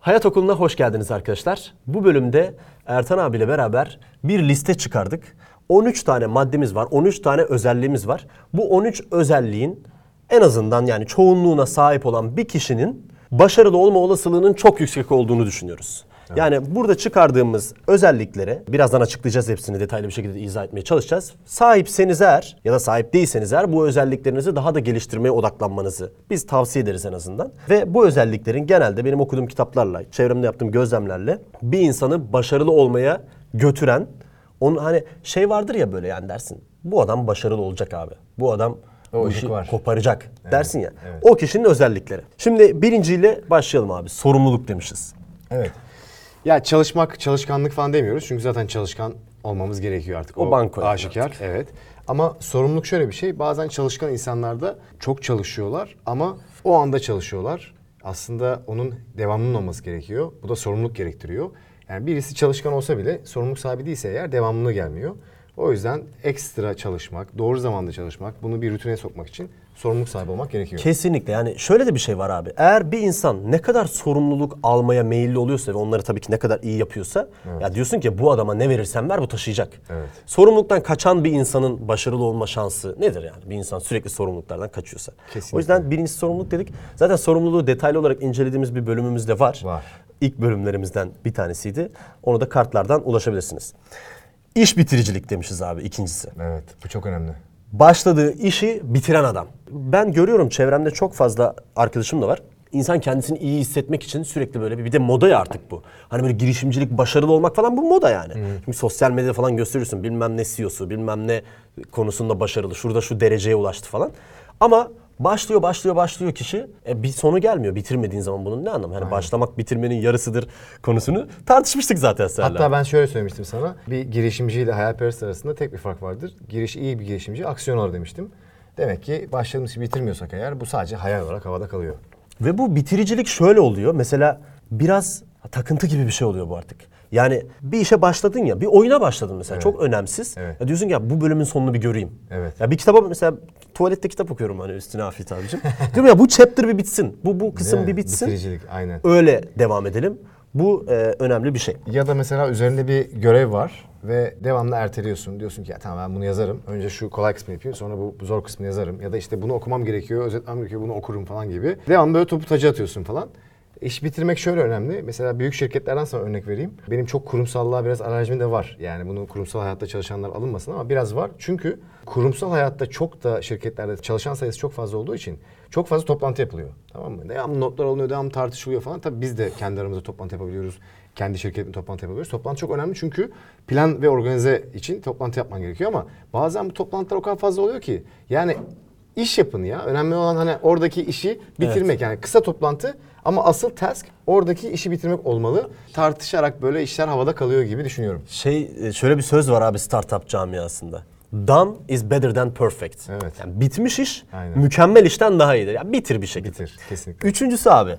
Hayat Okulu'na hoş geldiniz arkadaşlar. Bu bölümde Ertan abiyle beraber bir liste çıkardık. 13 tane maddemiz var, 13 tane özelliğimiz var. Bu 13 özelliğin en azından yani çoğunluğuna sahip olan bir kişinin başarılı olma olasılığının çok yüksek olduğunu düşünüyoruz. Yani burada çıkardığımız özelliklere birazdan açıklayacağız hepsini detaylı bir şekilde izah etmeye çalışacağız. Sahipseniz eğer ya da sahip değilseniz eğer bu özelliklerinizi daha da geliştirmeye odaklanmanızı biz tavsiye ederiz en azından. Ve bu özelliklerin genelde benim okuduğum kitaplarla, çevremde yaptığım gözlemlerle bir insanı başarılı olmaya götüren onun hani şey vardır ya böyle yani dersin. Bu adam başarılı olacak abi. Bu adam O bu işi var. koparacak dersin ya. O kişinin özellikleri. Şimdi birinciyle başlayalım abi. Sorumluluk demişiz. Evet. Ya çalışmak, çalışkanlık falan demiyoruz. Çünkü zaten çalışkan olmamız gerekiyor artık. O banko yani aşikar. Evet. Ama sorumluluk şöyle bir şey. Bazen çalışkan insanlar da çok çalışıyorlar ama o anda çalışıyorlar. Aslında onun devamının olması gerekiyor. Bu da sorumluluk gerektiriyor. Yani birisi çalışkan olsa bile sorumluluk sahibi değilse eğer devamlı gelmiyor. O yüzden ekstra çalışmak, doğru zamanda çalışmak, bunu bir rutine sokmak için sorumluluk sahibi olmak gerekiyor. Kesinlikle yani şöyle de bir şey var abi. Eğer bir insan ne kadar sorumluluk almaya meyilli oluyorsa ve onları tabii ki ne kadar iyi yapıyorsa ya diyorsun ki bu adama ne verirsen ver bu taşıyacak. Evet. Sorumluluktan kaçan bir insanın başarılı olma şansı nedir yani? Bir insan sürekli sorumluluklardan kaçıyorsa. Kesinlikle. O yüzden birincisi sorumluluk dedik. Zaten sorumluluğu detaylı olarak incelediğimiz bir bölümümüz de var. Var. İlk bölümlerimizden bir tanesiydi. Onu da kartlardan ulaşabilirsiniz. İş bitiricilik demişiz abi ikincisi Evet, bu çok önemli. Başladığı işi bitiren adam. Ben görüyorum çevremde çok fazla arkadaşım da var. İnsan kendisini iyi hissetmek için sürekli böyle bir, bir de moda ya artık bu. Hani böyle girişimcilik, başarılı olmak falan bu moda yani. Çünkü sosyal medyada falan gösteriyorsun bilmem ne CEO'su, bilmem ne konusunda başarılı, şurada şu dereceye ulaştı falan. Ama başlıyor, başlıyor, başlıyor kişi. E, bir sonu gelmiyor bitirmediğin zaman bunun ne anlamı? Hani başlamak bitirmenin yarısıdır konusunu tartışmıştık zaten seninle. Hatta ben şöyle söylemiştim sana. Bir girişimciyle hayalperest arasında tek bir fark vardır. Giriş iyi bir girişimci aksiyon alır demiştim. Demek ki başladığımız işi bitirmiyorsak eğer bu sadece hayal olarak havada kalıyor. Ve bu bitiricilik şöyle oluyor. Mesela biraz takıntı gibi bir şey oluyor bu artık. Yani bir işe başladın ya, bir oyuna başladın mesela çok önemsiz. Evet. Ya diyorsun ki ya bu bölümün sonunu bir göreyim. Evet. Ya bir kitaba mesela tuvalette kitap okuyorum hani üstüne Afiyet abicim. Diyorum ya bu chapter bir bitsin. Bu bu kısım bir bitsin. Bitiricilik aynen. Öyle devam edelim. Bu e, önemli bir şey. Ya da mesela üzerinde bir görev var ve devamlı erteliyorsun. Diyorsun ki ya tamam ben bunu yazarım. Önce şu kolay kısmını yapayım sonra bu, bu zor kısmını yazarım. Ya da işte bunu okumam gerekiyor, özetlemem gerekiyor, bunu okurum falan gibi. Devamlı böyle topu tacı atıyorsun falan. İş bitirmek şöyle önemli. Mesela büyük şirketlerden sana örnek vereyim. Benim çok kurumsallığa biraz alerjim de var. Yani bunu kurumsal hayatta çalışanlar alınmasın ama biraz var. Çünkü kurumsal hayatta çok da şirketlerde çalışan sayısı çok fazla olduğu için çok fazla toplantı yapılıyor. Tamam mı? Devamlı notlar alınıyor, devamlı tartışılıyor falan. Tabii biz de kendi aramızda toplantı yapabiliyoruz. Kendi şirketimde toplantı yapabiliyoruz. Toplantı çok önemli çünkü plan ve organize için toplantı yapman gerekiyor ama bazen bu toplantılar o kadar fazla oluyor ki yani iş yapın ya. Önemli olan hani oradaki işi bitirmek yani kısa toplantı ama asıl task oradaki işi bitirmek olmalı. Tartışarak böyle işler havada kalıyor gibi düşünüyorum. Şey e, şöyle bir söz var abi startup camiasında. Done is better than perfect. Evet. Yani bitmiş iş Aynen. mükemmel işten daha iyidir. Yani bitir bir şekilde. Bitir kesinlikle. Üçüncüsü abi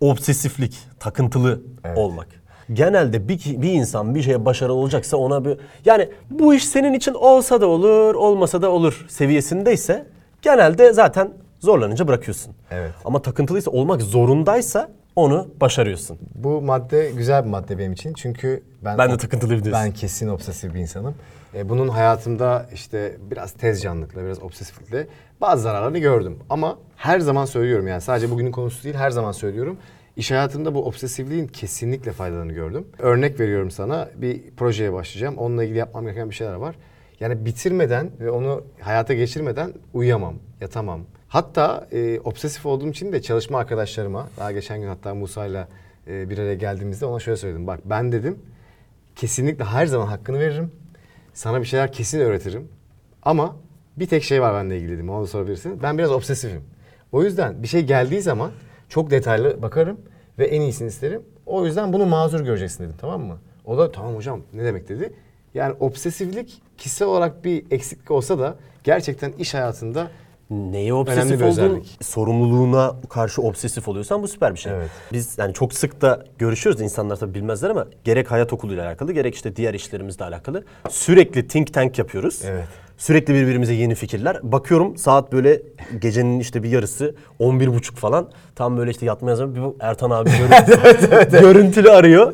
obsesiflik, takıntılı Evet. olmak. Genelde bir, bir insan bir şeye başarılı olacaksa ona bir yani bu iş senin için olsa da olur, olmasa da olur seviyesindeyse genelde zaten zorlanınca bırakıyorsun. Evet. Ama takıntılıysa olmak zorundaysa onu başarıyorsun. Bu madde güzel bir madde benim için çünkü ben Ben de takıntılıyım diyorsun. Ben kesin obsesif bir insanım. E, bunun hayatımda işte biraz tez canlılıkla, biraz obsesiflikle bazı zararlarını gördüm. Ama her zaman söylüyorum yani sadece bugünün konusu değil her zaman söylüyorum. İş hayatımda bu obsesifliğin kesinlikle faydalarını gördüm. Örnek veriyorum sana bir projeye başlayacağım. Onunla ilgili yapmam gereken bir şeyler var. Yani bitirmeden ve onu hayata geçirmeden uyuyamam, yatamam. Hatta e, obsesif olduğum için de çalışma arkadaşlarıma, daha geçen gün hatta Musa'yla e, bir araya geldiğimizde ona şöyle söyledim. Bak ben dedim kesinlikle her zaman hakkını veririm. Sana bir şeyler kesin öğretirim. Ama bir tek şey var benimle ilgili dedim. Onu sorabilirsin. Ben biraz obsesifim. O yüzden bir şey geldiği zaman çok detaylı bakarım ve en iyisini isterim. O yüzden bunu mazur göreceksin dedim tamam mı? O da tamam hocam ne demek dedi. Yani obsesiflik kişisel olarak bir eksiklik olsa da gerçekten iş hayatında Neye obsesif olduğun, sorumluluğuna karşı obsesif oluyorsan bu süper bir şey. Evet. Biz yani çok sık da görüşüyoruz insanlar tabii bilmezler ama gerek hayat okuluyla alakalı gerek işte diğer işlerimizle alakalı sürekli think tank yapıyoruz. Evet. Sürekli birbirimize yeni fikirler. Bakıyorum saat böyle gecenin işte bir yarısı 11.30 falan. Tam böyle işte yatmaya zaman bir bu Ertan abi görüntü, görüntülü arıyor.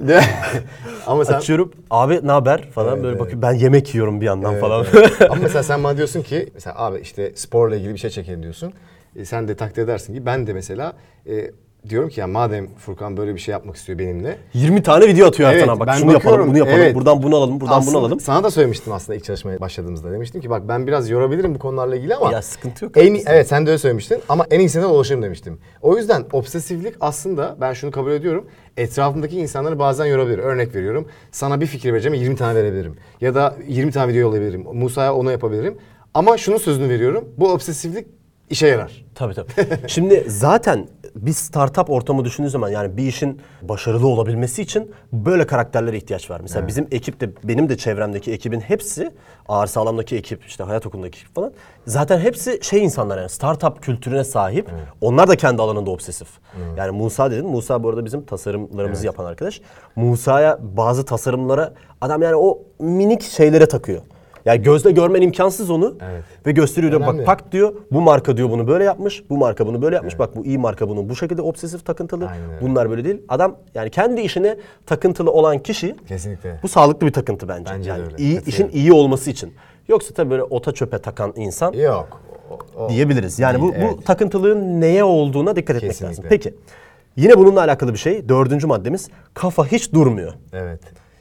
Ama sen Açıyorum abi ne haber falan Evet, böyle evet. bakıyorum ben yemek yiyorum bir yandan Evet, falan. evet. Ama mesela sen bana diyorsun ki mesela abi işte sporla ilgili bir şey çekelim diyorsun. E, sen de takdir edersin ki ben de mesela e, diyorum ki ya madem Furkan böyle bir şey yapmak istiyor benimle. 20 tane video atıyor Evet, Ertan abi. Bak şunu yapalım, bunu yapalım, evet. buradan bunu alalım, buradan Aslında bunu alalım. Sana da söylemiştim aslında ilk çalışmaya başladığımızda. Demiştim ki bak ben biraz yorabilirim bu konularla ilgili ama. Ya sıkıntı yok. En, evet sen de öyle söylemiştin ama en iyisine de ulaşırım demiştim. O yüzden obsesiflik aslında ben şunu kabul ediyorum. Etrafımdaki insanları bazen yorabilir. Örnek veriyorum. Sana bir fikir vereceğim 20 tane verebilirim. Ya da 20 tane video yollayabilirim. Musa'ya onu yapabilirim. Ama şunun sözünü veriyorum. Bu obsesiflik işe yarar. Tabii tabii. Şimdi zaten bir startup ortamı düşündüğün zaman yani bir işin başarılı olabilmesi için böyle karakterlere ihtiyaç var. Mesela bizim ekipte benim de çevremdeki ekibin hepsi ağır sağlamdaki ekip işte hayat okulundaki ekip falan zaten hepsi şey insanlar yani startup kültürüne sahip. Onlar da kendi alanında obsesif. Yani Musa dedin. Musa bu arada bizim tasarımlarımızı yapan arkadaş. Musa'ya bazı tasarımlara adam yani o minik şeylere takıyor. Yani gözle görmen imkansız onu Evet. ve gösteriyor diyor bak Önemli. bak diyor bu marka diyor bunu böyle yapmış. Bu marka bunu böyle yapmış. Bak bu iyi marka bunu bu şekilde obsesif takıntılı. Aynen öyle. Bunlar böyle değil. Adam yani kendi işine takıntılı olan kişi Kesinlikle. bu sağlıklı bir takıntı bence. Bence de yani öyle. iyi Katılıyorum. işin iyi olması için. Yoksa tabii böyle ota çöpe takan insan Yok. O- o- diyebiliriz. Yani bu, Değil, bu evet. takıntılığın neye olduğuna dikkat etmek Kesinlikle. lazım. Peki. Yine bununla alakalı bir şey. Dördüncü maddemiz kafa hiç durmuyor. Evet.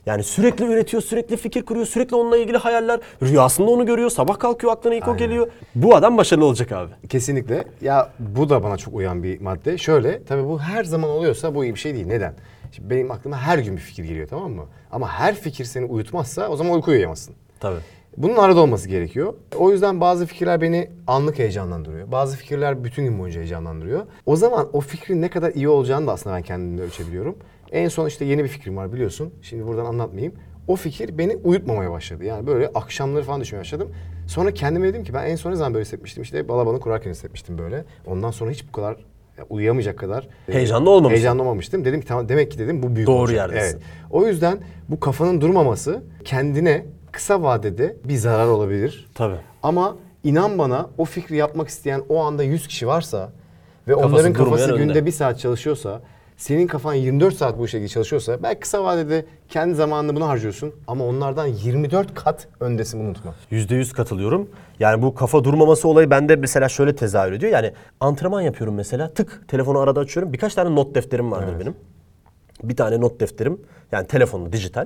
Yani sürekli üretiyor, sürekli fikir kuruyor, sürekli onunla ilgili hayaller. Rüyasında onu görüyor, sabah kalkıyor aklına ilk o Aynen. geliyor. Bu adam başarılı olacak abi. Kesinlikle. Ya bu da bana çok uyan bir madde. Şöyle tabii bu her zaman oluyorsa bu iyi bir şey değil. Neden? Şimdi benim aklıma her gün bir fikir geliyor tamam mı? Ama her fikir seni uyutmazsa o zaman uyku uyuyamazsın. Tabii. Bunun arada olması gerekiyor. O yüzden bazı fikirler beni anlık heyecanlandırıyor. Bazı fikirler bütün gün boyunca heyecanlandırıyor. O zaman o fikrin ne kadar iyi olacağını da aslında ben kendimde ölçebiliyorum. En son işte yeni bir fikrim var biliyorsun. Şimdi buradan anlatmayayım. O fikir beni uyutmamaya başladı. Yani böyle akşamları falan düşünmeye başladım. Sonra kendime dedim ki ben en son ne zaman böyle hissetmiştim? İşte balabanı kurarken hissetmiştim böyle. Ondan sonra hiç bu kadar ya, uyuyamayacak kadar e, Heyecanlı olmamışsın. Heyecanlı olmamıştım. Dedim ki tamam demek ki dedim bu büyük Doğru olacak. yerdesin. Evet. O yüzden bu kafanın durmaması kendine kısa vadede bir zarar olabilir. Tabii. Ama inan bana o fikri yapmak isteyen o anda 100 kişi varsa ve Kafası onların kafası günde önde. bir saat çalışıyorsa, senin kafan 24 saat bu işe çalışıyorsa belki kısa vadede kendi zamanını buna harcıyorsun ama onlardan 24 kat öndesin bunu unutma. Yüzde yüz katılıyorum. Yani bu kafa durmaması olayı bende mesela şöyle tezahür ediyor. Yani antrenman yapıyorum mesela. Tık telefonu arada açıyorum. Birkaç tane not defterim vardır benim. Bir tane not defterim. Yani telefonlu, dijital.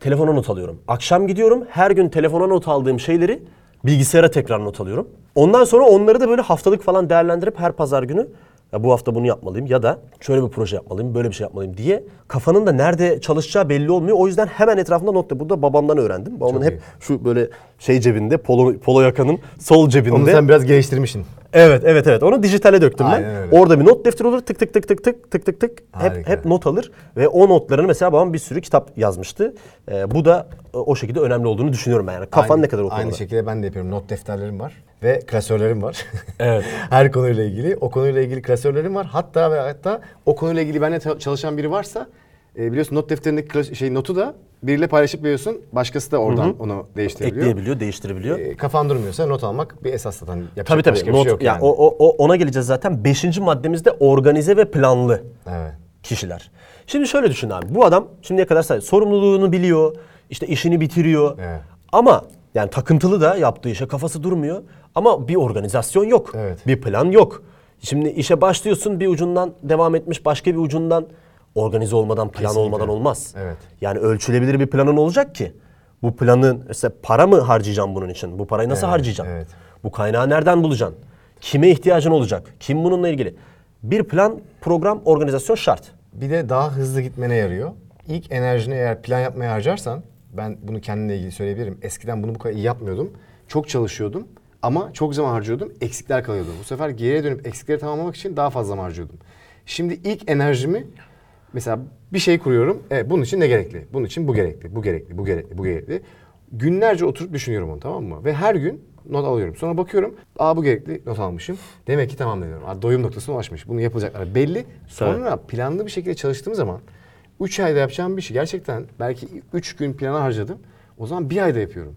Telefona not alıyorum. Akşam gidiyorum. Her gün telefona not aldığım şeyleri bilgisayara tekrar not alıyorum. Ondan sonra onları da böyle haftalık falan değerlendirip her pazar günü ya bu hafta bunu yapmalıyım ya da şöyle bir proje yapmalıyım, böyle bir şey yapmalıyım diye kafanın da nerede çalışacağı belli olmuyor. O yüzden hemen etrafında not de. Burada babamdan öğrendim. Babamın Çok hep iyi. şu böyle şey cebinde, polo, polo yakanın sol cebinde. Onu sen biraz geliştirmişsin. Evet evet evet. Onu dijitale döktüm Aynen ben. öyle. Orada bir not defteri olur. Tık tık tık tık tık tık tık tık. Hep Harika. hep not alır ve o notlarını mesela babam bir sürü kitap yazmıştı. Ee, bu da e, o şekilde önemli olduğunu düşünüyorum ben yani. Kafan Aynı- ne kadar o Aynı şekilde ben de yapıyorum. Not defterlerim var ve klasörlerim var. Evet. Her konuyla ilgili. O konuyla ilgili klasörlerim var. Hatta ve hatta o konuyla ilgili benimle çalışan biri varsa e, biliyorsun not defterindeki şey notu da biriyle paylaşıp veriyorsun. Başkası da oradan onu değiştirebiliyor. Ekleyebiliyor, değiştirebiliyor. E, kafan durmuyorsa not almak bir esas zaten. Yapacak tabii tabii. başka bir Not, şey yok ya yani. o, o, o- ona geleceğiz zaten. Beşinci maddemizde organize ve planlı Evet. kişiler. Şimdi şöyle düşün abi. Bu adam şimdiye kadar say- sorumluluğunu biliyor. işte işini bitiriyor. Evet. Ama yani takıntılı da yaptığı işe kafası durmuyor. Ama bir organizasyon yok. Evet. Bir plan yok. Şimdi işe başlıyorsun bir ucundan devam etmiş başka bir ucundan organize olmadan plan Kesinlikle. olmadan olmaz. Evet. Yani ölçülebilir bir planın olacak ki. Bu planın mesela para mı harcayacağım bunun için? Bu parayı nasıl Evet, harcayacağım? evet. Bu kaynağı nereden bulacaksın? Kime ihtiyacın olacak? Kim bununla ilgili? Bir plan, program, organizasyon şart. Bir de daha hızlı gitmene yarıyor. İlk enerjini eğer plan yapmaya harcarsan, ben bunu kendimle ilgili söyleyebilirim. Eskiden bunu bu kadar iyi yapmıyordum. Çok çalışıyordum ama çok zaman harcıyordum. Eksikler kalıyordu. Bu sefer geriye dönüp eksikleri tamamlamak için daha fazla zaman harcıyordum. Şimdi ilk enerjimi mesela bir şey kuruyorum. Evet bunun için ne gerekli? Bunun için bu gerekli, bu gerekli, bu gerekli, bu gerekli. Günlerce oturup düşünüyorum onu tamam mı? Ve her gün not alıyorum. Sonra bakıyorum. Aa bu gerekli not almışım. Demek ki tamam diyorum. Aa, doyum noktasına ulaşmış. Bunu yapılacaklar belli. Sonra planlı bir şekilde çalıştığım zaman 3 ayda yapacağım bir şey gerçekten belki 3 gün plana harcadım. O zaman bir ayda yapıyorum.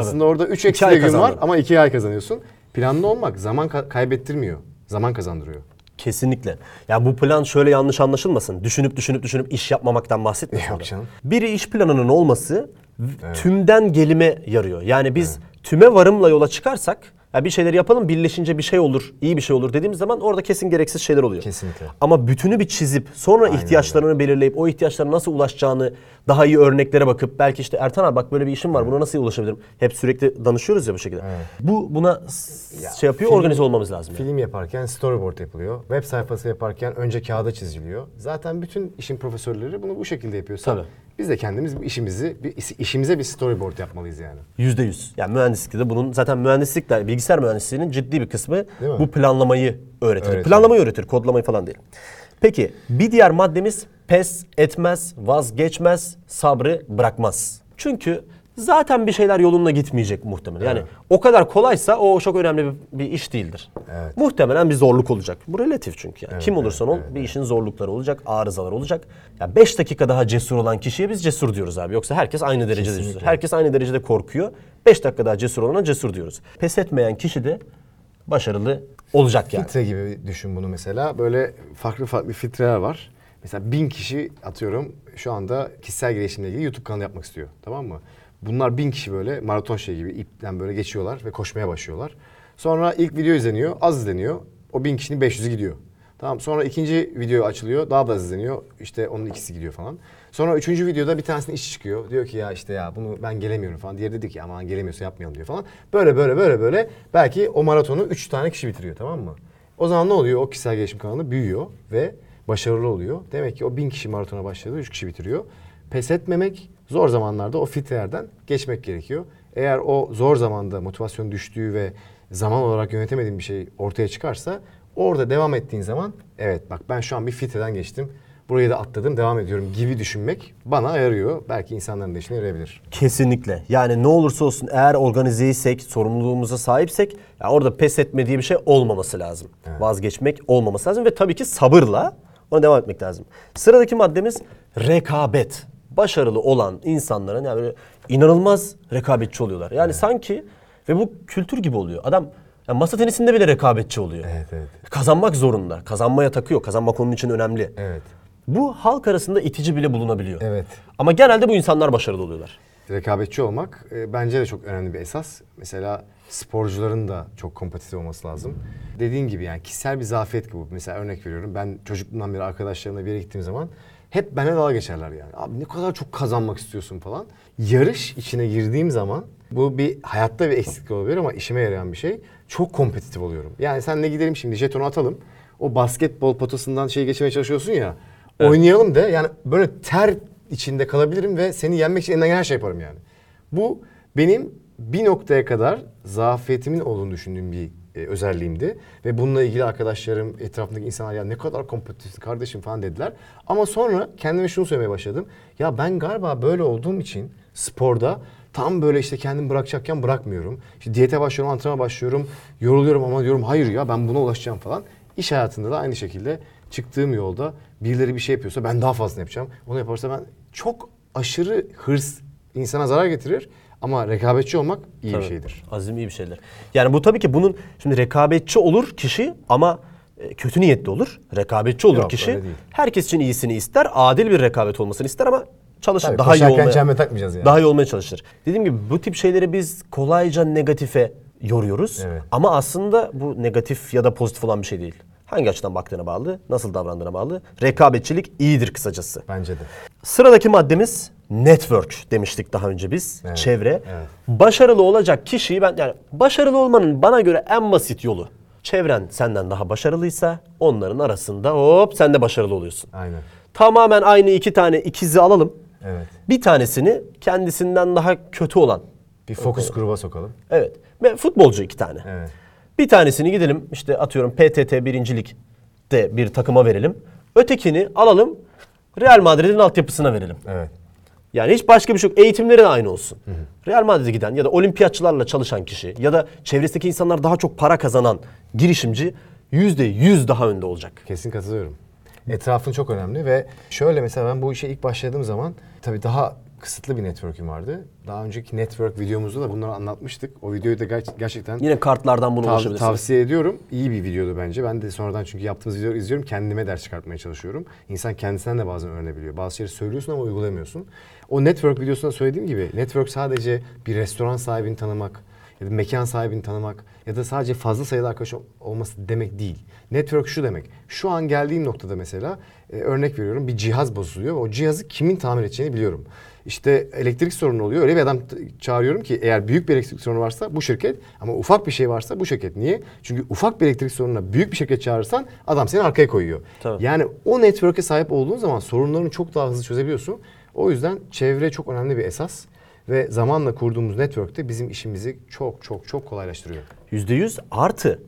Aslında orada 3 İki eksi ay gün var ama 2 ay kazanıyorsun. Planlı olmak zaman ka- kaybettirmiyor. Zaman kazandırıyor. Kesinlikle. Ya bu plan şöyle yanlış anlaşılmasın. Düşünüp düşünüp düşünüp iş yapmamaktan bahsetmiyorum. Yok canım. Biri iş planının olması tümden gelime yarıyor. Yani biz tüme varımla yola çıkarsak ya bir şeyleri yapalım birleşince bir şey olur, iyi bir şey olur dediğimiz zaman orada kesin gereksiz şeyler oluyor. Kesinlikle. Ama bütünü bir çizip sonra ihtiyaçlarını belirleyip o ihtiyaçlara nasıl ulaşacağını daha iyi örneklere bakıp belki işte Ertan abi bak böyle bir işim var buna nasıl ulaşabilirim? Hep sürekli danışıyoruz ya bu şekilde. Bu buna s- şey yapıyor film- organize olmamız lazım. yani. Film yaparken storyboard yapılıyor. Web sayfası yaparken önce kağıda çiziliyor. Zaten bütün işin profesörleri bunu bu şekilde yapıyorsa Tabii. Biz de kendimiz bu işimizi bir işimize bir storyboard yapmalıyız yani. Yüzde yüz. Yani mühendislikte de bunun zaten mühendislikle bilgisayar mühendisliğinin ciddi bir kısmı bu planlamayı öğretir. Öğretir. Planlamayı öğretir, kodlamayı falan değil. Peki bir diğer maddemiz pes etmez, vazgeçmez, sabrı bırakmaz. Çünkü zaten bir şeyler yolunda gitmeyecek muhtemelen. Yani Evet. o kadar kolaysa o çok önemli bir, bir iş değildir. Evet. Muhtemelen bir zorluk olacak. Bu relatif çünkü. Yani. Kim olursan ol bir işin zorlukları olacak, arızalar olacak. Ya 5 dakika daha cesur olan kişiye biz cesur diyoruz abi. Yoksa herkes aynı derecede cesur. Herkes aynı derecede korkuyor. 5 dakika daha cesur olana cesur diyoruz. Pes etmeyen kişi de başarılı olacak yani. Filtre gibi düşün bunu mesela. Böyle farklı farklı filtreler var. Mesela bin kişi atıyorum şu anda kişisel gelişimle ilgili YouTube kanalı yapmak istiyor. Tamam mı? Bunlar bin kişi böyle maraton şey gibi ipten böyle geçiyorlar ve koşmaya başlıyorlar. Sonra ilk video izleniyor, az izleniyor. O bin kişinin 500'ü gidiyor. Tamam sonra ikinci video açılıyor, daha da az izleniyor. İşte onun ikisi gidiyor falan. Sonra üçüncü videoda bir tanesinin işi çıkıyor. Diyor ki ya işte ya bunu ben gelemiyorum falan. Diğeri dedi ki aman gelemiyorsa yapmayalım diyor falan. Böyle böyle böyle böyle belki o maratonu üç tane kişi bitiriyor tamam mı? O zaman ne oluyor? O kişisel gelişim kanalı büyüyor ve başarılı oluyor. Demek ki o bin kişi maratona başladı, üç kişi bitiriyor. Pes etmemek, zor zamanlarda o filtrelerden geçmek gerekiyor. Eğer o zor zamanda motivasyon düştüğü ve zaman olarak yönetemediğin bir şey ortaya çıkarsa orada devam ettiğin zaman evet bak ben şu an bir filtreden geçtim. Burayı da atladım, devam ediyorum gibi düşünmek bana yarıyor. Belki insanların da işine yarayabilir. Kesinlikle. Yani ne olursa olsun eğer organizeysek, sorumluluğumuza sahipsek ya orada pes etme diye bir şey olmaması lazım. Vazgeçmek olmaması lazım ve tabii ki sabırla ona devam etmek lazım. Sıradaki maddemiz rekabet. Başarılı olan insanların yani böyle inanılmaz rekabetçi oluyorlar. Yani sanki ve bu kültür gibi oluyor. Adam ya masa tenisinde bile rekabetçi oluyor. Evet, evet. Kazanmak zorunda. Kazanmaya takıyor. Kazanmak onun için önemli. Evet. Bu halk arasında itici bile bulunabiliyor. Evet. Ama genelde bu insanlar başarılı oluyorlar. rekabetçi olmak e, bence de çok önemli bir esas. Mesela sporcuların da çok kompetitif olması lazım. Dediğin gibi yani kişisel bir zafiyet gibi bu. Mesela örnek veriyorum ben çocukluğumdan beri arkadaşlarımla bir yere gittiğim zaman hep bana dalga geçerler yani. Abi ne kadar çok kazanmak istiyorsun falan. Yarış içine girdiğim zaman bu bir hayatta bir eksiklik olabilir ama işime yarayan bir şey. Çok kompetitif oluyorum. Yani senle gidelim şimdi jetonu atalım. O basketbol potasından şey geçmeye çalışıyorsun ya. Oynayalım de yani böyle ter içinde kalabilirim ve seni yenmek için elinden gelen her şey yaparım yani. Bu benim bir noktaya kadar zafiyetimin olduğunu düşündüğüm bir e, özelliğimdi. Ve bununla ilgili arkadaşlarım, etrafımdaki insanlar ya ne kadar kompetitifsin kardeşim falan dediler. Ama sonra kendime şunu söylemeye başladım. Ya ben galiba böyle olduğum için sporda tam böyle işte kendimi bırakacakken bırakmıyorum. İşte diyete başlıyorum, antrenmana başlıyorum. Yoruluyorum ama diyorum hayır ya ben buna ulaşacağım falan. İş hayatında da aynı şekilde çıktığım yolda birileri bir şey yapıyorsa ben daha fazlasını yapacağım. Onu yaparsa ben çok aşırı hırs insana zarar getirir. Ama rekabetçi olmak iyi bir Tabii. şeydir. Azim iyi bir şeydir. Yani bu tabii ki bunun şimdi rekabetçi olur kişi ama e, kötü niyetli olur. Rekabetçi olur Yok, kişi. Herkes için iyisini ister. Adil bir rekabet olmasını ister ama çalışır. Tabii, daha iyi olmaya. çelme takmayacağız yani. Daha iyi olmaya çalışır. Dediğim gibi bu tip şeyleri biz kolayca negatife yoruyoruz. Evet. Ama aslında bu negatif ya da pozitif olan bir şey değil. Hangi açıdan baktığına bağlı, nasıl davrandığına bağlı. Rekabetçilik iyidir kısacası. Bence de. Sıradaki maddemiz network demiştik daha önce biz. Evet, Çevre. evet. Başarılı olacak kişiyi ben yani başarılı olmanın bana göre en basit yolu. Çevren senden daha başarılıysa onların arasında hop sen de başarılı oluyorsun. Aynen. Tamamen aynı iki tane ikizi alalım. Evet. Bir tanesini kendisinden daha kötü olan. Bir fokus gruba sokalım. Evet. Ve futbolcu iki tane. Evet. Bir tanesini gidelim işte atıyorum PTT birincilikte bir takıma verelim. Ötekini alalım Real Madrid'in altyapısına verelim. Evet. Yani hiç başka bir şey yok. Eğitimleri de aynı olsun. Real Madrid'e giden ya da olimpiyatçılarla çalışan kişi ya da çevresindeki insanlar daha çok para kazanan girişimci yüzde yüz daha önde olacak. Kesin katılıyorum. Etrafın çok önemli ve şöyle mesela ben bu işe ilk başladığım zaman tabii daha kısıtlı bir network'üm vardı. Daha önceki network videomuzda da bunları anlatmıştık. O videoyu da ger- gerçekten Yine kartlardan bunu Tav- ulaşabilirsiniz. tavsiye ediyorum. İyi bir videodu bence. Ben de sonradan çünkü yaptığımız videoları izliyorum. Kendime ders çıkartmaya çalışıyorum. İnsan kendisinden de bazen öğrenebiliyor. Bazı şeyleri söylüyorsun ama uygulamıyorsun. O network videosunda söylediğim gibi network sadece bir restoran sahibini tanımak ya da mekan sahibini tanımak ya da sadece fazla sayıda arkadaş ol- olması demek değil. Network şu demek. Şu an geldiğim noktada mesela e, örnek veriyorum bir cihaz bozuluyor. O cihazı kimin tamir edeceğini biliyorum. İşte elektrik sorunu oluyor. Öyle bir adam çağırıyorum ki eğer büyük bir elektrik sorunu varsa bu şirket ama ufak bir şey varsa bu şirket. Niye? Çünkü ufak bir elektrik sorununa büyük bir şirket çağırırsan adam seni arkaya koyuyor. Tabii. Yani o network'e sahip olduğun zaman sorunlarını çok daha hızlı çözebiliyorsun. O yüzden çevre çok önemli bir esas ve zamanla kurduğumuz network de bizim işimizi çok çok çok kolaylaştırıyor. %100 artı.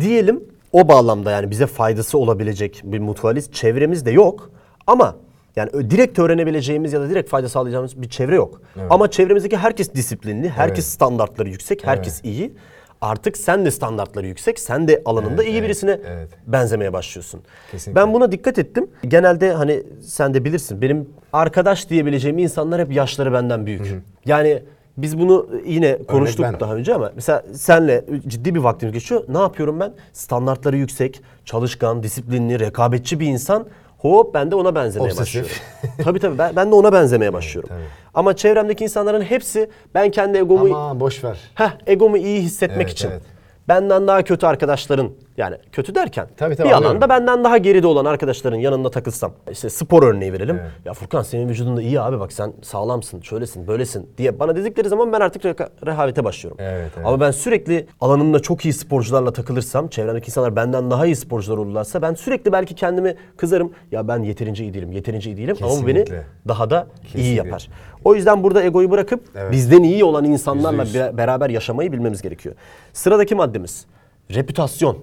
Diyelim o bağlamda yani bize faydası olabilecek bir mutualist çevremiz de yok. Ama yani direkt öğrenebileceğimiz ya da direkt fayda sağlayacağımız bir çevre yok. Ama çevremizdeki herkes disiplinli, herkes Evet. standartları yüksek, herkes iyi. Artık sen de standartları yüksek, sen de alanında Evet, iyi evet, birisine evet. benzemeye başlıyorsun. Kesinlikle. Ben buna dikkat ettim. Genelde hani sen de bilirsin benim arkadaş diyebileceğim insanlar hep yaşları benden büyük. Yani biz bunu yine konuştuk daha önce ama mesela senle ciddi bir vaktimiz geçiyor. Ne yapıyorum ben? Standartları yüksek, çalışkan, disiplinli, rekabetçi bir insan. Hop ben de ona benzemeye Obsesif. başlıyorum. tabii tabii ben, ben de ona benzemeye başlıyorum. tabii. Ama çevremdeki insanların hepsi ben kendi egomu Ama boş ver. Heh, egomu iyi hissetmek Evet, için. evet. Benden daha kötü arkadaşların yani kötü derken Tabii, tabii, bir anlıyorum. alanda benden daha geride olan arkadaşların yanında takılsam. İşte spor örneği verelim. Evet. Ya Furkan senin vücudunda iyi abi bak sen sağlamsın, şöylesin, böylesin diye bana dedikleri zaman ben artık reka- rehavete başlıyorum. Evet, evet. Ama ben sürekli alanımda çok iyi sporcularla takılırsam, çevremdeki insanlar benden daha iyi sporcular olurlarsa ben sürekli belki kendimi kızarım. Ya ben yeterince iyi değilim, yeterince iyi değilim ama bu beni Kesinlikle. daha da iyi Kesinlikle. yapar. O yüzden burada egoyu bırakıp Evet. bizden iyi olan insanlarla be- beraber yaşamayı bilmemiz gerekiyor. Sıradaki maddemiz reputasyon.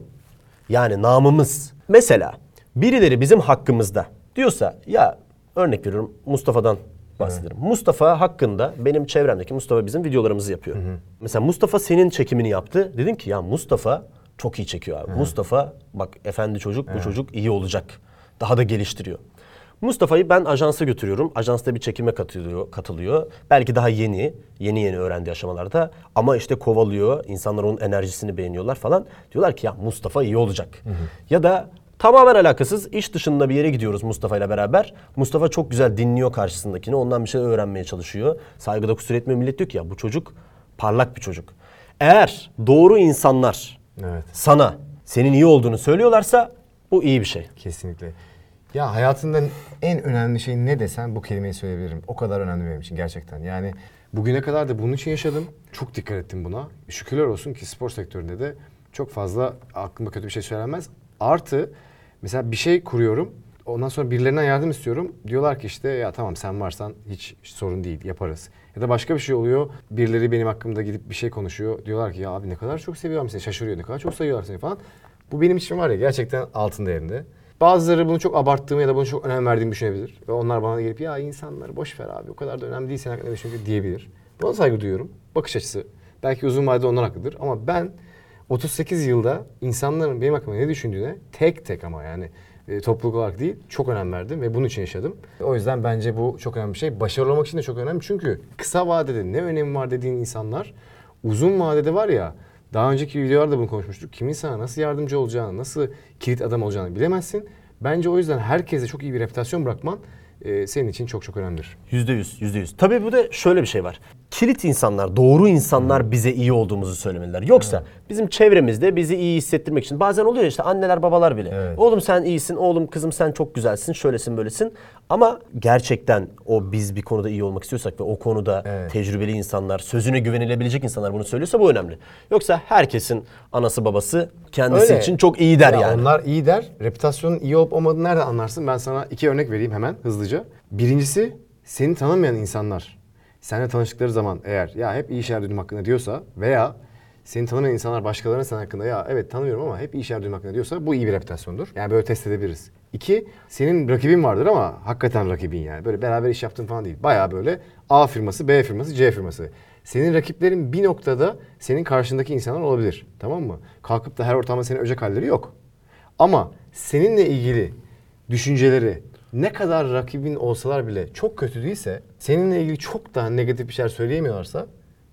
Yani namımız. Mesela birileri bizim hakkımızda diyorsa ya örnek veriyorum Mustafa'dan bahsederim. Mustafa hakkında benim çevremdeki Mustafa bizim videolarımızı yapıyor. Mesela Mustafa senin çekimini yaptı. Dedim ki ya Mustafa çok iyi çekiyor abi. Mustafa bak efendi çocuk bu çocuk iyi olacak. Daha da geliştiriyor. Mustafa'yı ben ajansa götürüyorum. Ajansta bir çekime katılıyor, katılıyor. Belki daha yeni, yeni yeni öğrendiği aşamalarda. Ama işte kovalıyor. İnsanlar onun enerjisini beğeniyorlar falan. Diyorlar ki ya Mustafa iyi olacak. Ya da tamamen alakasız iş dışında bir yere gidiyoruz Mustafa ile beraber. Mustafa çok güzel dinliyor karşısındakini. Ondan bir şey öğrenmeye çalışıyor. Saygıda kusur etmiyor. Millet diyor ki ya bu çocuk parlak bir çocuk. Eğer doğru insanlar Evet. sana senin iyi olduğunu söylüyorlarsa bu iyi bir şey. Kesinlikle. Ya hayatında en önemli şey ne desen bu kelimeyi söyleyebilirim. O kadar önemli benim için gerçekten. Yani bugüne kadar da bunun için yaşadım. Çok dikkat ettim buna. Şükürler olsun ki spor sektöründe de çok fazla aklımda kötü bir şey söylenmez. Artı mesela bir şey kuruyorum. Ondan sonra birilerinden yardım istiyorum. Diyorlar ki işte ya tamam sen varsan hiç sorun değil yaparız. Ya da başka bir şey oluyor. Birileri benim hakkımda gidip bir şey konuşuyor. Diyorlar ki ya abi ne kadar çok seviyorum seni şaşırıyor. Ne kadar çok seviyorlar seni falan. Bu benim için var ya gerçekten altın değerinde. Bazıları bunu çok abarttığımı ya da bunu çok önem verdiğimi düşünebilir. Ve onlar bana gelip ya insanları boş ver abi o kadar da önemli değil sen hakkında ne düşünüyorsun diyebilir. Buna saygı duyuyorum. Bakış açısı. Belki uzun vadede onlar haklıdır ama ben 38 yılda insanların benim hakkımda ne düşündüğüne tek tek ama yani e, topluluk olarak değil çok önem verdim ve bunun için yaşadım. O yüzden bence bu çok önemli bir şey. Başarılı olmak için de çok önemli çünkü kısa vadede ne önemi var dediğin insanlar uzun vadede var ya daha önceki videolarda bunu konuşmuştuk. Kimin sana nasıl yardımcı olacağını, nasıl kilit adam olacağını bilemezsin. Bence o yüzden herkese çok iyi bir reputasyon bırakman e, senin için çok çok önemlidir. Yüzde yüz, yüzde yüz. Tabii bu da şöyle bir şey var. Kilit insanlar, doğru insanlar bize iyi olduğumuzu söylemeliler. Yoksa bizim çevremizde bizi iyi hissettirmek için bazen oluyor ya işte anneler babalar bile. Evet. Oğlum sen iyisin, oğlum kızım sen çok güzelsin, şöylesin böylesin. Ama gerçekten o biz bir konuda iyi olmak istiyorsak ve o konuda Evet. tecrübeli insanlar, sözüne güvenilebilecek insanlar bunu söylüyorsa bu önemli. Yoksa herkesin anası babası kendisi Öyle. için çok iyi der Ya yani. Onlar iyi der. Reputasyonun iyi olup olmadığını nereden anlarsın? Ben sana iki örnek vereyim hemen hızlıca. Birincisi seni tanımayan insanlar. Seninle tanıştıkları zaman eğer ya hep iyi şeyler duydum hakkında diyorsa veya seni tanımayan insanlar başkalarına sen hakkında ya evet tanımıyorum ama hep iyi şeyler duydum hakkında diyorsa bu iyi bir reputasyondur. Yani böyle test edebiliriz. İki, senin rakibin vardır ama hakikaten rakibin yani. Böyle beraber iş yaptığın falan değil. Baya böyle A firması, B firması, C firması. Senin rakiplerin bir noktada senin karşındaki insanlar olabilir. Tamam mı? Kalkıp da her ortamda seni öcek halleri yok. Ama seninle ilgili düşünceleri, ne kadar rakibin olsalar bile çok kötü değilse, seninle ilgili çok daha negatif bir şeyler söyleyemiyorlarsa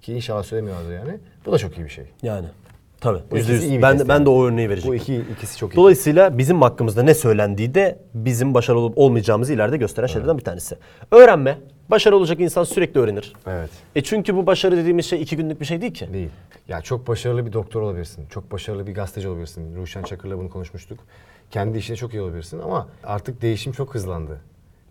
ki inşallah söylemiyorlardır yani. Bu da çok iyi bir şey. Yani tabii. Bu Yüzde ikisi yüz. iyi bir Ben, test ben yani. de o örneği verecektim. Bu iki ikisi çok iyi. Dolayısıyla bizim hakkımızda ne söylendiği de bizim başarılı olup olmayacağımızı ileride gösteren şeylerden bir tanesi. Öğrenme. Başarılı olacak insan sürekli öğrenir. Evet. E çünkü bu başarı dediğimiz şey iki günlük bir şey değil ki. Değil. Ya çok başarılı bir doktor olabilirsin. Çok başarılı bir gazeteci olabilirsin. Ruşen Çakır'la bunu konuşmuştuk. Kendi işinde çok iyi olabilirsin ama artık değişim çok hızlandı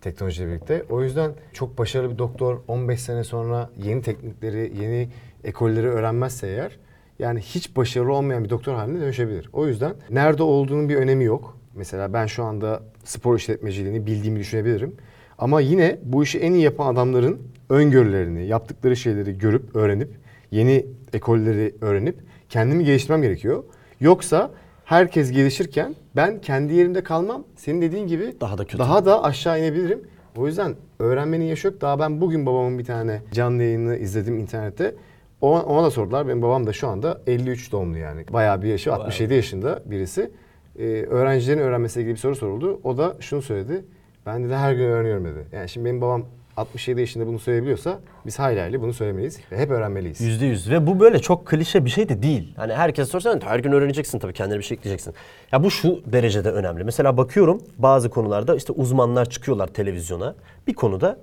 teknolojiyle birlikte. O yüzden çok başarılı bir doktor 15 sene sonra yeni teknikleri, yeni ekolleri öğrenmezse eğer yani hiç başarılı olmayan bir doktor haline dönüşebilir. O yüzden nerede olduğunun bir önemi yok. Mesela ben şu anda spor işletmeciliğini bildiğimi düşünebilirim. Ama yine bu işi en iyi yapan adamların öngörülerini, yaptıkları şeyleri görüp, öğrenip, yeni ekolleri öğrenip kendimi geliştirmem gerekiyor. Yoksa herkes gelişirken ben kendi yerimde kalmam. Senin dediğin gibi Daha da kötü. Daha da aşağı inebilirim. O yüzden öğrenmenin yaşı yok. Daha ben bugün babamın bir tane canlı yayını izledim internette. O- Ona da sordular. Benim babam da şu anda 53 doğumlu yani. Bayağı bir yaşı, 67 yaşında birisi. Ee, öğrencilerin öğrenmesiyle ilgili bir soru soruldu. O da şunu söyledi. Ben de her gün öğreniyorum dedi. Yani şimdi benim babam 67 yaşında bunu söyleyebiliyorsa biz hayli hayli bunu söylemeliyiz. Ve hep öğrenmeliyiz. Yüzde yüz. Ve bu böyle çok klişe bir şey de değil. Hani herkes sorsa her gün öğreneceksin tabii kendine bir şey ekleyeceksin. Ya bu şu derecede önemli. Mesela bakıyorum bazı konularda işte uzmanlar çıkıyorlar televizyona. Bir konuda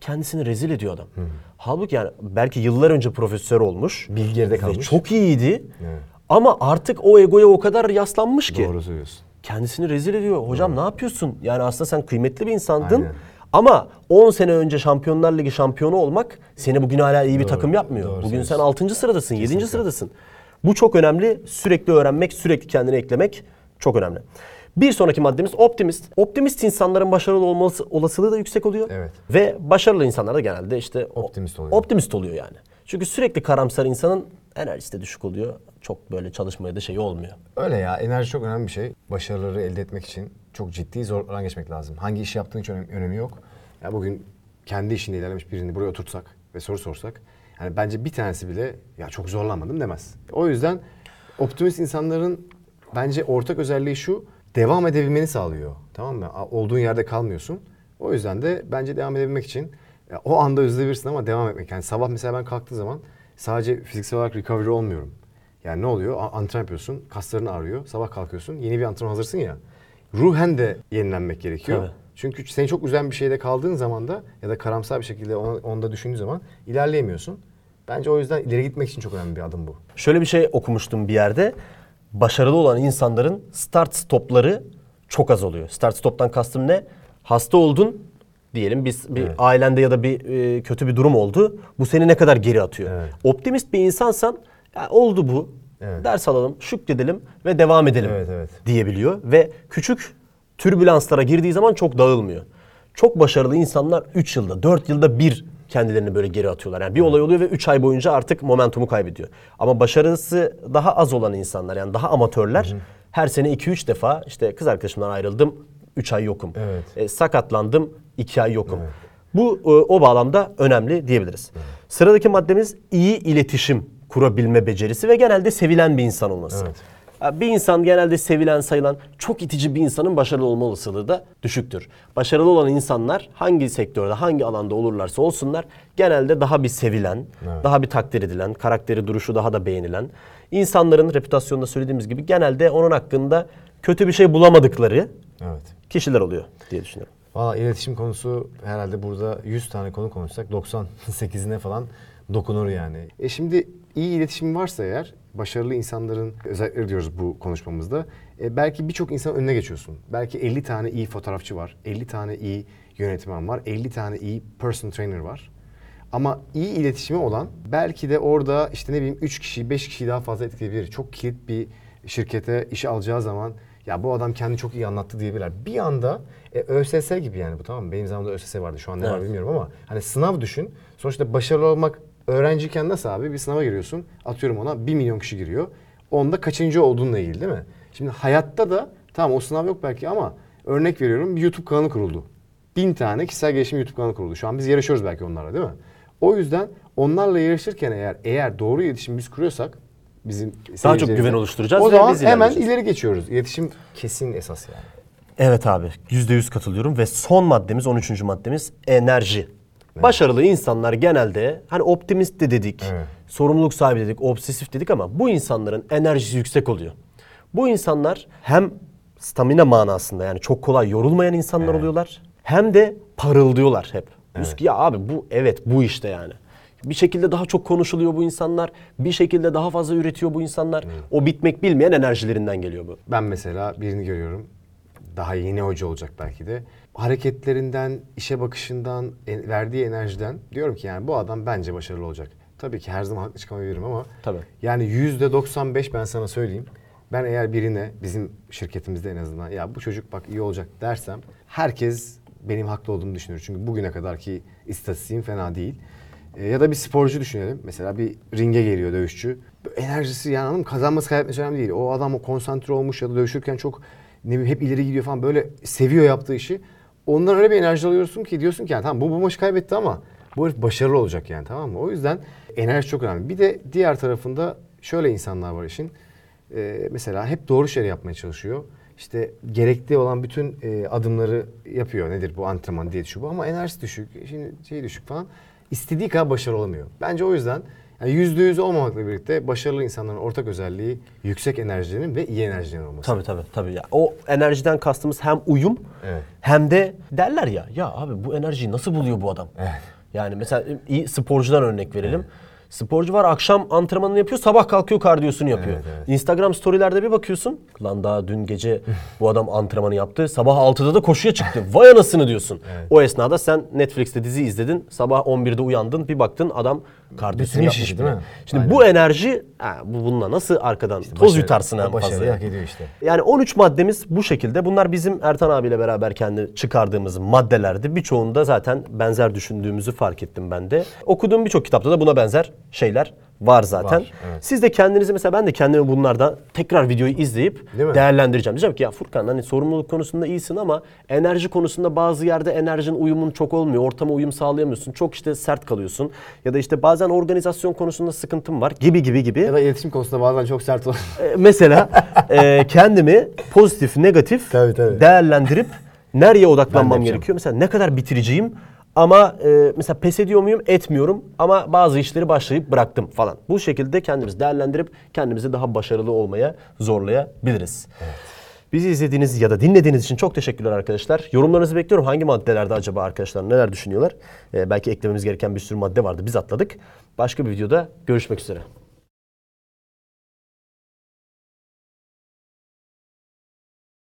kendisini rezil ediyor adam. Halbuki yani belki yıllar önce profesör olmuş. Bilgi geride Ve kalmış. çok iyiydi. Evet. Ama artık o egoya o kadar yaslanmış ki. Doğru söylüyorsun. Kendisini rezil ediyor. Hocam ne yapıyorsun? Yani aslında sen kıymetli bir insandın. Aynen. Ama 10 sene önce Şampiyonlar Ligi şampiyonu olmak seni bugün hala iyi bir takım yapmıyor. doğru bugün sen söylüyorsun. 6. sıradasın, 7. sıradasın. Bu çok önemli. Sürekli öğrenmek, sürekli kendini eklemek çok önemli. Bir sonraki maddemiz optimist. Optimist insanların başarılı olması olasılığı da yüksek oluyor. Evet. Ve başarılı insanlar da genelde işte Optimist oluyor. Optimist oluyor yani. Çünkü sürekli karamsar insanın enerjisi de düşük oluyor. Çok böyle çalışmaya da şey olmuyor. Öyle ya enerji çok önemli bir şey. Başarıları elde etmek için çok ciddi zorlardan geçmek lazım. Hangi işi yaptığın hiç önem- önemi yok. Ya bugün kendi işinde ilerlemiş birini buraya oturtsak ve soru sorsak yani bence bir tanesi bile ya çok zorlanmadım demez. O yüzden optimist insanların bence ortak özelliği şu devam edebilmeni sağlıyor. Tamam mı? Olduğun yerde kalmıyorsun. O yüzden de bence devam edebilmek için ya o anda üzülebilirsin ama devam etmek. Yani sabah mesela ben kalktığım zaman sadece fiziksel olarak recovery olmuyorum. Yani ne oluyor? Antrenman yapıyorsun, kasların ağrıyor. Sabah kalkıyorsun, yeni bir antrenman hazırsın ya. Ruhen de yenilenmek gerekiyor. Tabii. Çünkü seni çok üzen bir şeyde kaldığın zaman da ya da karamsar bir şekilde onu, onda düşündüğün zaman ilerleyemiyorsun. Bence o yüzden ileri gitmek için çok önemli bir adım bu. Şöyle bir şey okumuştum bir yerde. Başarılı olan insanların start stopları çok az oluyor. Start stop'tan kastım ne? Hasta oldun diyelim biz bir Evet. ailende ya da bir e, kötü bir durum oldu. Bu seni ne kadar geri atıyor? Evet. Optimist bir insansan ya oldu bu. Evet. Ders alalım, şükredelim ve devam edelim Evet, evet. diyebiliyor ve küçük türbülanslara girdiği zaman çok dağılmıyor. Çok başarılı insanlar 3 yılda, 4 yılda bir kendilerini böyle geri atıyorlar. Yani bir olay oluyor ve 3 ay boyunca artık momentumu kaybediyor. Ama başarısı daha az olan insanlar yani daha amatörler her sene 2-3 defa işte kız arkadaşımdan ayrıldım 3 ay yokum. Evet. E, sakatlandım 2 ay yokum. Bu e, o bağlamda önemli diyebiliriz. Sıradaki maddemiz iyi iletişim kurabilme becerisi ve genelde sevilen bir insan olması. Evet. Bir insan genelde sevilen sayılan çok itici bir insanın başarılı olma olasılığı da düşüktür. Başarılı olan insanlar hangi sektörde hangi alanda olurlarsa olsunlar genelde daha bir sevilen, daha bir takdir edilen, karakteri duruşu daha da beğenilen, insanların reputasyonunda söylediğimiz gibi genelde onun hakkında kötü bir şey bulamadıkları Evet. kişiler oluyor diye düşünüyorum. Valla iletişim konusu herhalde burada 100 tane konu konuşsak 98'ine falan dokunur yani. E şimdi iyi iletişim varsa eğer başarılı insanların özellikleri diyoruz bu konuşmamızda. E belki birçok insan önüne geçiyorsun. Belki 50 tane iyi fotoğrafçı var. 50 tane iyi yönetmen var. 50 tane iyi person trainer var. Ama iyi iletişimi olan belki de orada işte ne bileyim 3 kişi 5 kişiyi daha fazla etkileyebilir. Çok kilit bir şirkete işe alacağı zaman ya bu adam kendi çok iyi anlattı diyebilirler. Bir anda e, ÖSS gibi yani bu tamam mı? Benim zamanımda ÖSS vardı şu an ne var Evet. bilmiyorum ama hani sınav düşün. Sonuçta başarılı olmak öğrenciyken nasıl abi bir sınava giriyorsun. Atıyorum ona 1 milyon kişi giriyor. Onda kaçıncı olduğunla ilgili değil mi? Şimdi hayatta da tamam o sınav yok belki ama örnek veriyorum bir YouTube kanalı kuruldu. Bin tane kişisel gelişim YouTube kanalı kuruldu. Şu an biz yarışıyoruz belki onlarla değil mi? O yüzden onlarla yarışırken eğer eğer doğru iletişim biz kuruyorsak bizim çok seyircilerimize, güven oluşturacağız O zaman hemen ileri geçiyoruz. İletişim kesin esas yani. Evet abi %100 katılıyorum ve son maddemiz 13. maddemiz enerji. Başarılı insanlar genelde hani optimist de dedik, Evet. sorumluluk sahibi dedik, obsesif dedik ama bu insanların enerjisi yüksek oluyor. Bu insanlar hem stamina manasında yani çok kolay yorulmayan insanlar oluyorlar hem de parıldıyorlar hep. Diyoruz ki ya abi bu evet bu işte yani. Bir şekilde daha çok konuşuluyor bu insanlar. Bir şekilde daha fazla üretiyor bu insanlar. O bitmek bilmeyen enerjilerinden geliyor bu. Ben mesela birini görüyorum. Daha yeni hoca olacak belki de. Hareketlerinden, işe bakışından, en- verdiği enerjiden diyorum ki yani bu adam bence başarılı olacak. Tabii ki her zaman haklı çıkamayabilirim ama Tabii. yani yüzde 95 ben sana söyleyeyim. Ben eğer birine bizim şirketimizde en azından ya bu çocuk bak iyi olacak dersem herkes benim haklı olduğumu düşünüyor. Çünkü bugüne kadarki istatistiğim fena değil. E, ya da bir sporcu düşünelim. Mesela bir ringe geliyor dövüşçü. Enerjisi yani anladın mı? Kazanması kaybetmesi önemli değil. O adam o konsantre olmuş ya da dövüşürken çok ne bileyim hep ileri gidiyor falan böyle seviyor yaptığı işi. Ondan öyle bir enerji alıyorsun ki diyorsun ki yani tamam bu bu maçı kaybetti ama bu herif başarılı olacak yani tamam mı? O yüzden enerji çok önemli. Bir de diğer tarafında şöyle insanlar var işin. Ee, mesela hep doğru şeyleri yapmaya çalışıyor. İşte gerekli olan bütün e, adımları yapıyor. Nedir bu antrenman, diyet şu bu ama enerjisi düşük, şimdi şey düşük falan. İstediği kadar başarılı olamıyor. Bence o yüzden yani yüzde yüz olmamakla birlikte başarılı insanların ortak özelliği yüksek enerjilerin ve iyi enerjilerin olması. Tabii tabii tabii. Ya, o enerjiden kastımız hem uyum Evet. hem de derler ya ya abi bu enerjiyi nasıl buluyor bu adam? Evet. Yani mesela iyi sporcudan örnek verelim. Sporcu var akşam antrenmanını yapıyor sabah kalkıyor kardiyosunu yapıyor. Instagram storylerde bir bakıyorsun. Lan daha dün gece bu adam antrenmanı yaptı. Sabah 6'da da koşuya çıktı. Vay anasını diyorsun. O esnada sen Netflix'te dizi izledin. Sabah 11'de uyandın bir baktın adam Bitirmiş yapmış değil mi? Şimdi bu enerji ha, bu bununla nasıl arkadan toz Başarı- yutarsın en fazla. hak ediyor işte. Yani 13 maddemiz bu şekilde. Bunlar bizim Ertan abiyle beraber kendi çıkardığımız maddelerdi. Birçoğunda zaten benzer düşündüğümüzü fark ettim ben de. Okuduğum birçok kitapta da buna benzer şeyler var zaten. Var, evet. Siz de kendinizi mesela ben de kendimi bunlardan tekrar videoyu izleyip değerlendireceğim. Diyeceğim ki ya Furkan hani sorumluluk konusunda iyisin ama enerji konusunda bazı yerde enerjin uyumun çok olmuyor. Ortama uyum sağlayamıyorsun. Çok işte sert kalıyorsun. Ya da işte bazen organizasyon konusunda sıkıntım var gibi gibi gibi. Ya da iletişim konusunda bazen çok sert olur. E, mesela e, kendimi pozitif, negatif Tabii, tabii. değerlendirip nereye odaklanmam gerekiyor? Mesela ne kadar bitiriciyim ama e, mesela pes ediyor muyum? Etmiyorum ama bazı işleri başlayıp bıraktım falan. Bu şekilde kendimizi değerlendirip kendimizi daha başarılı olmaya zorlayabiliriz. Bizi izlediğiniz ya da dinlediğiniz için çok teşekkürler arkadaşlar. Yorumlarınızı bekliyorum. Hangi maddelerde acaba arkadaşlar neler düşünüyorlar? E, belki eklememiz gereken bir sürü madde vardı. Biz atladık. Başka bir videoda görüşmek üzere.